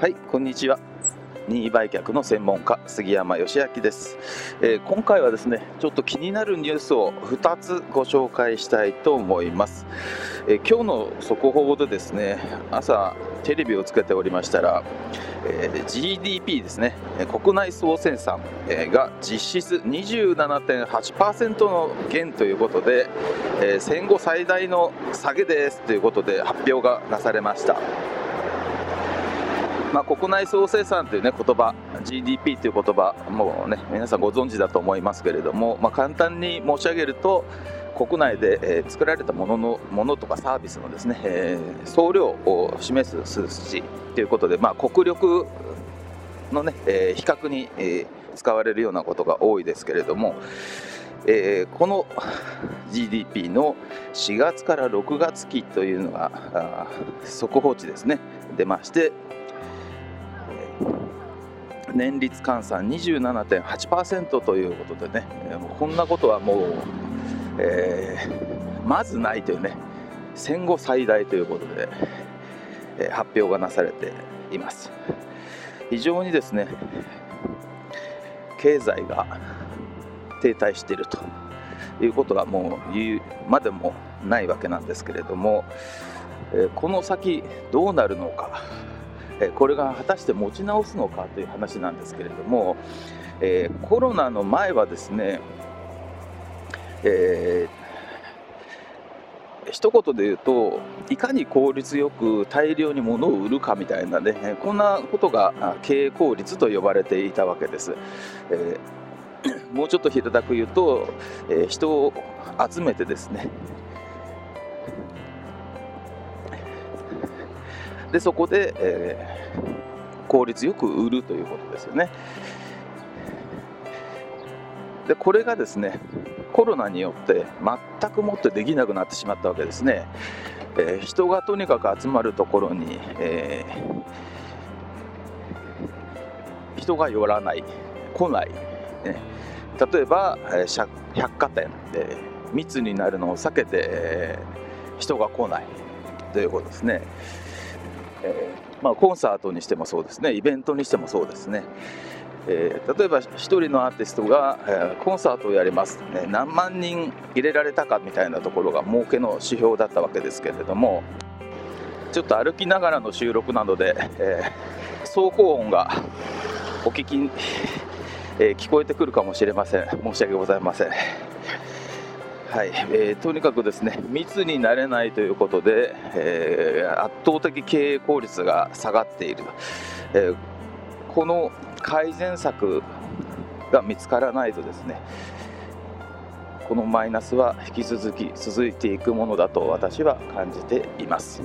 はいこんにちは。任意売却の専門家杉山義明です、えー、今回はですねちょっと気になるニュースを2つご紹介したいと思います、えー、今日の速報でですね朝テレビをつけておりましたら、えー、GDP ですね国内総生産が実質27.8%の減ということで、え戦後最大の下げですということで発表がなされました。まあ、国内総生産という、ね、言葉 GDP という言葉もうね皆さんご存知だと思いますけれども、まあ、簡単に申し上げると国内で、作られたもののものとかサービスのですね、えー、総量を示す数値ということで、まあ、国力のね、えー、比較に、え、使われるようなことが多いですけれども、えー、この GDP の4月から6月期というのが速報値ですね。出まして年率換算27.8%ということでね、こんなことはもう、えー、まずないというね、戦後最大ということで、え、発表がなされています。非常にですね、経済が停滞しているということはもう言うまでもないわけなんですけれども、え、この先どうなるのか。これが果たして持ち直すのかという話なんですけれども、えー、コロナの前はですね、えー、一言で言うといかに効率よく大量に物を売るかみたいなねこんなことが経営効率と呼ばれていたわけです。えー、もうちょっと平たく言うと、えー、人を集めてですねでそこで、えー、効率よく売るということですよね。でこれがですねコロナによって全くもってできなくなってしまったわけですね、えー、人がとにかく集まるところに、えー、人が寄らない来ない、ね、例えば、えー、百貨店で密になるのを避けて、えー、人が来ないということですね。えー、まあ、コンサートにしてもそうですねイベントにしてもそうですね、えー、例えば1人のアーティストが、えー、コンサートをやります、ね、何万人入れられたかみたいなところが儲けの指標だったわけですけれどもちょっと歩きながらの収録なので、え走行音がお聞き、え聞こえてくるかもしれません申し訳ございません。はい、えー、とにかくですね密になれないということで、えー、圧倒的経営効率が下がっている、えー、この改善策が見つからないとですねこのマイナスは引き続き続いていくものだと私は感じています。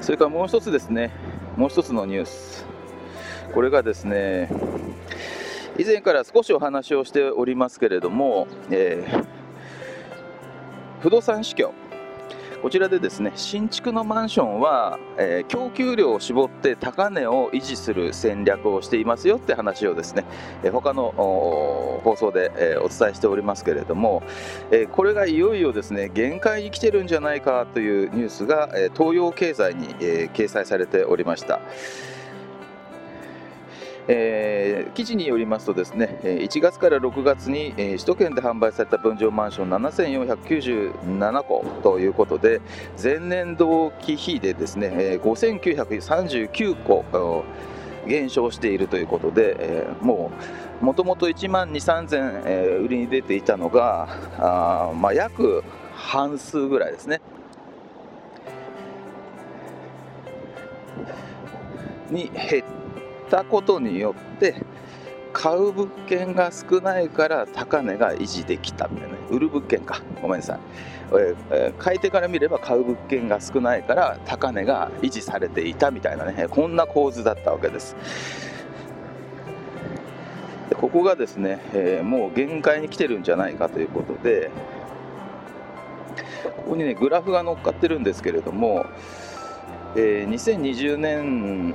それからもう一つですねもう一つのニュース。これがですね以前から少しお話をしておりますけれども、えー、不動産市況こちらでですね新築のマンションは、えー、供給量を絞って高値を維持する戦略をしていますよって話をですね、えー、他の放送で、えー、お伝えしておりますけれども、え、これがいよいよですね限界に来てるんじゃないかというニュースが、え、東洋経済に、え、掲載されておりました。えー、記事によりますとですね1月から6月に首都圏で販売された分譲マンション7497戸ということで前年同期比でですね5939戸減少しているということで、えー、もうもともと1万2、3000、え、売りに出ていたのがあ、まあ、約半数ぐらいですね。に減ったことによって買う物件が少ないから高値が維持できたみたいな、売る物件か。ごめんなさい、えー、買い手から見れば買う物件が少ないから高値が維持されていたみたいなね。こんな構図だったわけです。でここがですね、えー、もう限界に来てるんじゃないかということでここにねグラフが乗っかってるんですけれども、えー、2020年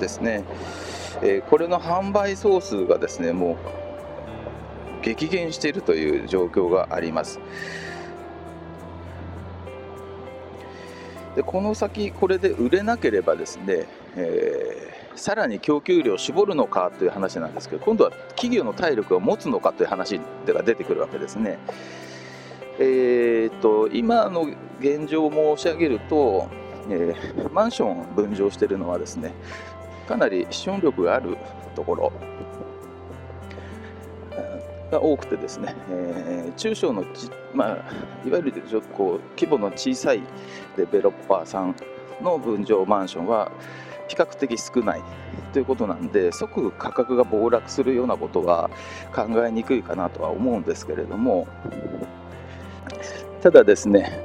ですね、え、これの販売総数がですねもう激減しているという状況があります。でこの先これで売れなければですね、えー、さらに供給量を絞るのかという話なんですけど今度は企業の体力を持つのかという話が出てくるわけですね。えーと、今の現状を申し上げると、えー、マンション分譲しているのはですねかなり資本力があるところ。が多くてですね、えー、中小のまあ、いわゆるちょこう規模の小さいデベロッパーさんの分譲マンションは比較的少ないということなんで即価格が暴落するようなことは考えにくいかなとは思うんですけれども。ただですね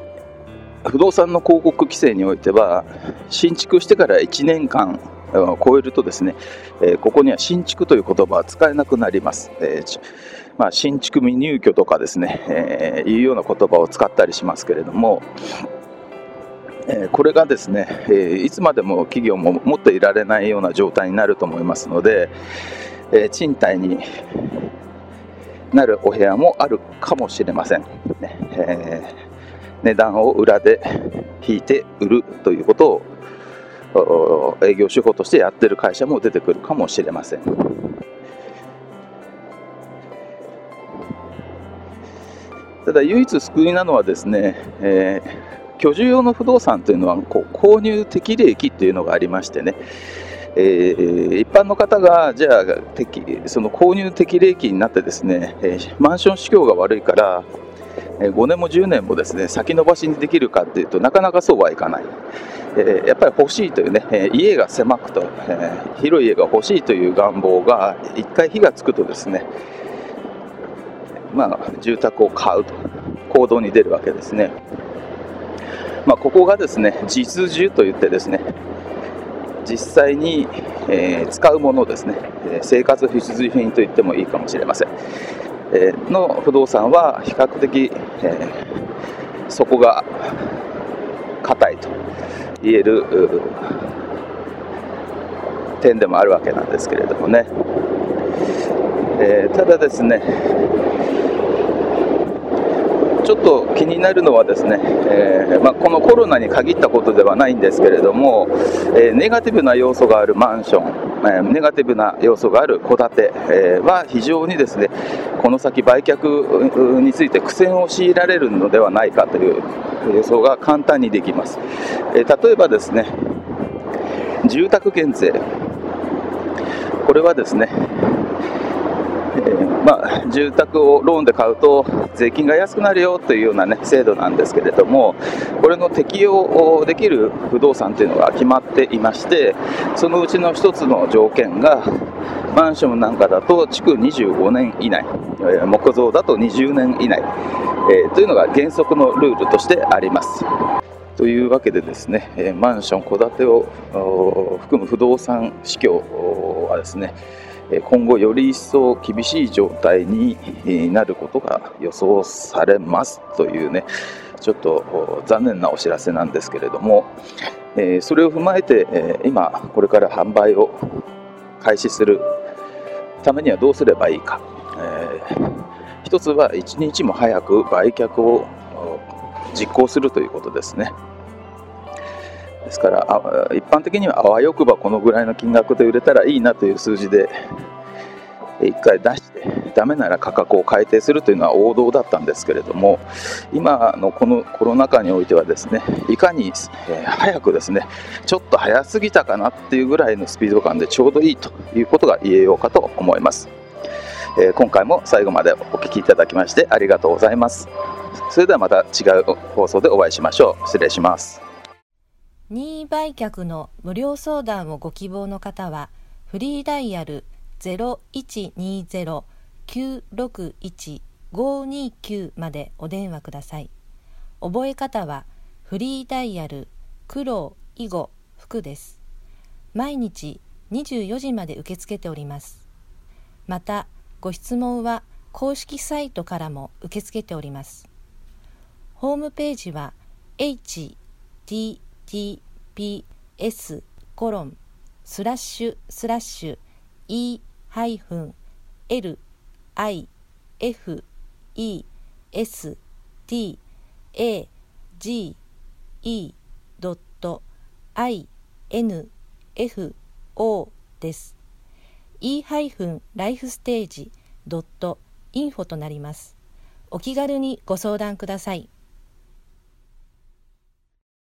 不動産の広告規制においては新築してから1年間超えるとですね、えここには新築という言葉は使えなくなります。えまあ、新築未入居とかですね、えいうような言葉を使ったりしますけれども、えこれがですね、えいつまでも企業も持っていられないような状態になると思いますので、え賃貸になるお部屋もあるかもしれません。ねえー、値段を裏で引いて売るということを営業手法としてやってる会社も出てくるかもしれません。ただ唯一救いなのはですね、えー、居住用の不動産というのはこう購入適齢期というのがありましてね、えー、一般の方がじゃあその購入適齢期になってですね、えー、マンション市況が悪いから5年も10年もですね先延ばしにできるかというとなかなかそうはいかない。えやっぱり欲しいというね、え家が狭くと、え広い家が欲しいという願望が一回火がつくとですね、まあ、住宅を買うと行動に出るわけですね。まあ、ここがですね実需といってですね実際に、えー、使うものですね。え生活必需品と言ってもいいかもしれません、えー、の不動産は比較的、えー、そこが硬いと。言える点でもあるわけなんですけれどもね、えー、ただですねちょっと気になるのはですね、えー、まあ、このコロナに限ったことではないんですけれども、えー、ネガティブな要素があるマンション、え、ネガティブな要素がある戸建て、えは非常にですねこの先売却について苦戦を強いられるのではないかという予想が簡単にできます。え例えばですね住宅減税これはですね、まあ、住宅をローンで買うと税金が安くなるよというような、ね、制度なんですけれどもこれの適用できる不動産というのが決まっていましてそのうちの1つの条件がマンションなんかだと築25年以内木造だと20年以内、えー、というのが原則のルールとしてあります。というわけでですね、マンション、戸建てを含む不動産市況はですね、今後より一層厳しい状態になることが予想されますというねちょっと残念なお知らせなんですけれどもそれを踏まえて今これから販売を開始するためにはどうすればいいか一つは一日も早く売却を実行するということですね。ですからあ一般的にはあわよくばこのぐらいの金額で売れたらいいなという数字で1回出してダメなら価格を改定するというのは王道だったんですけれども今のこのコロナ禍においてはですねいかに、え早くですねちょっと早すぎたかなっていうぐらいのスピード感でちょうどいいということが言えようかと思います、え今回も最後までお聴きいただきましてありがとうございます。それではまた違う放送でお会いしましょう。失礼します。任意売却の無料相談をご希望の方は、フリーダイヤル0120-961-529までお電話ください。覚え方は、フリーダイヤル黒囲碁福です。毎日24時まで受け付けております。また、ご質問は公式サイトからも受け付けております。ホームページは http https コロンスラッシュスラッシュ e ハイフン l i f e s t a g e .info です。e-lifestage.info となります。お気軽にご相談ください。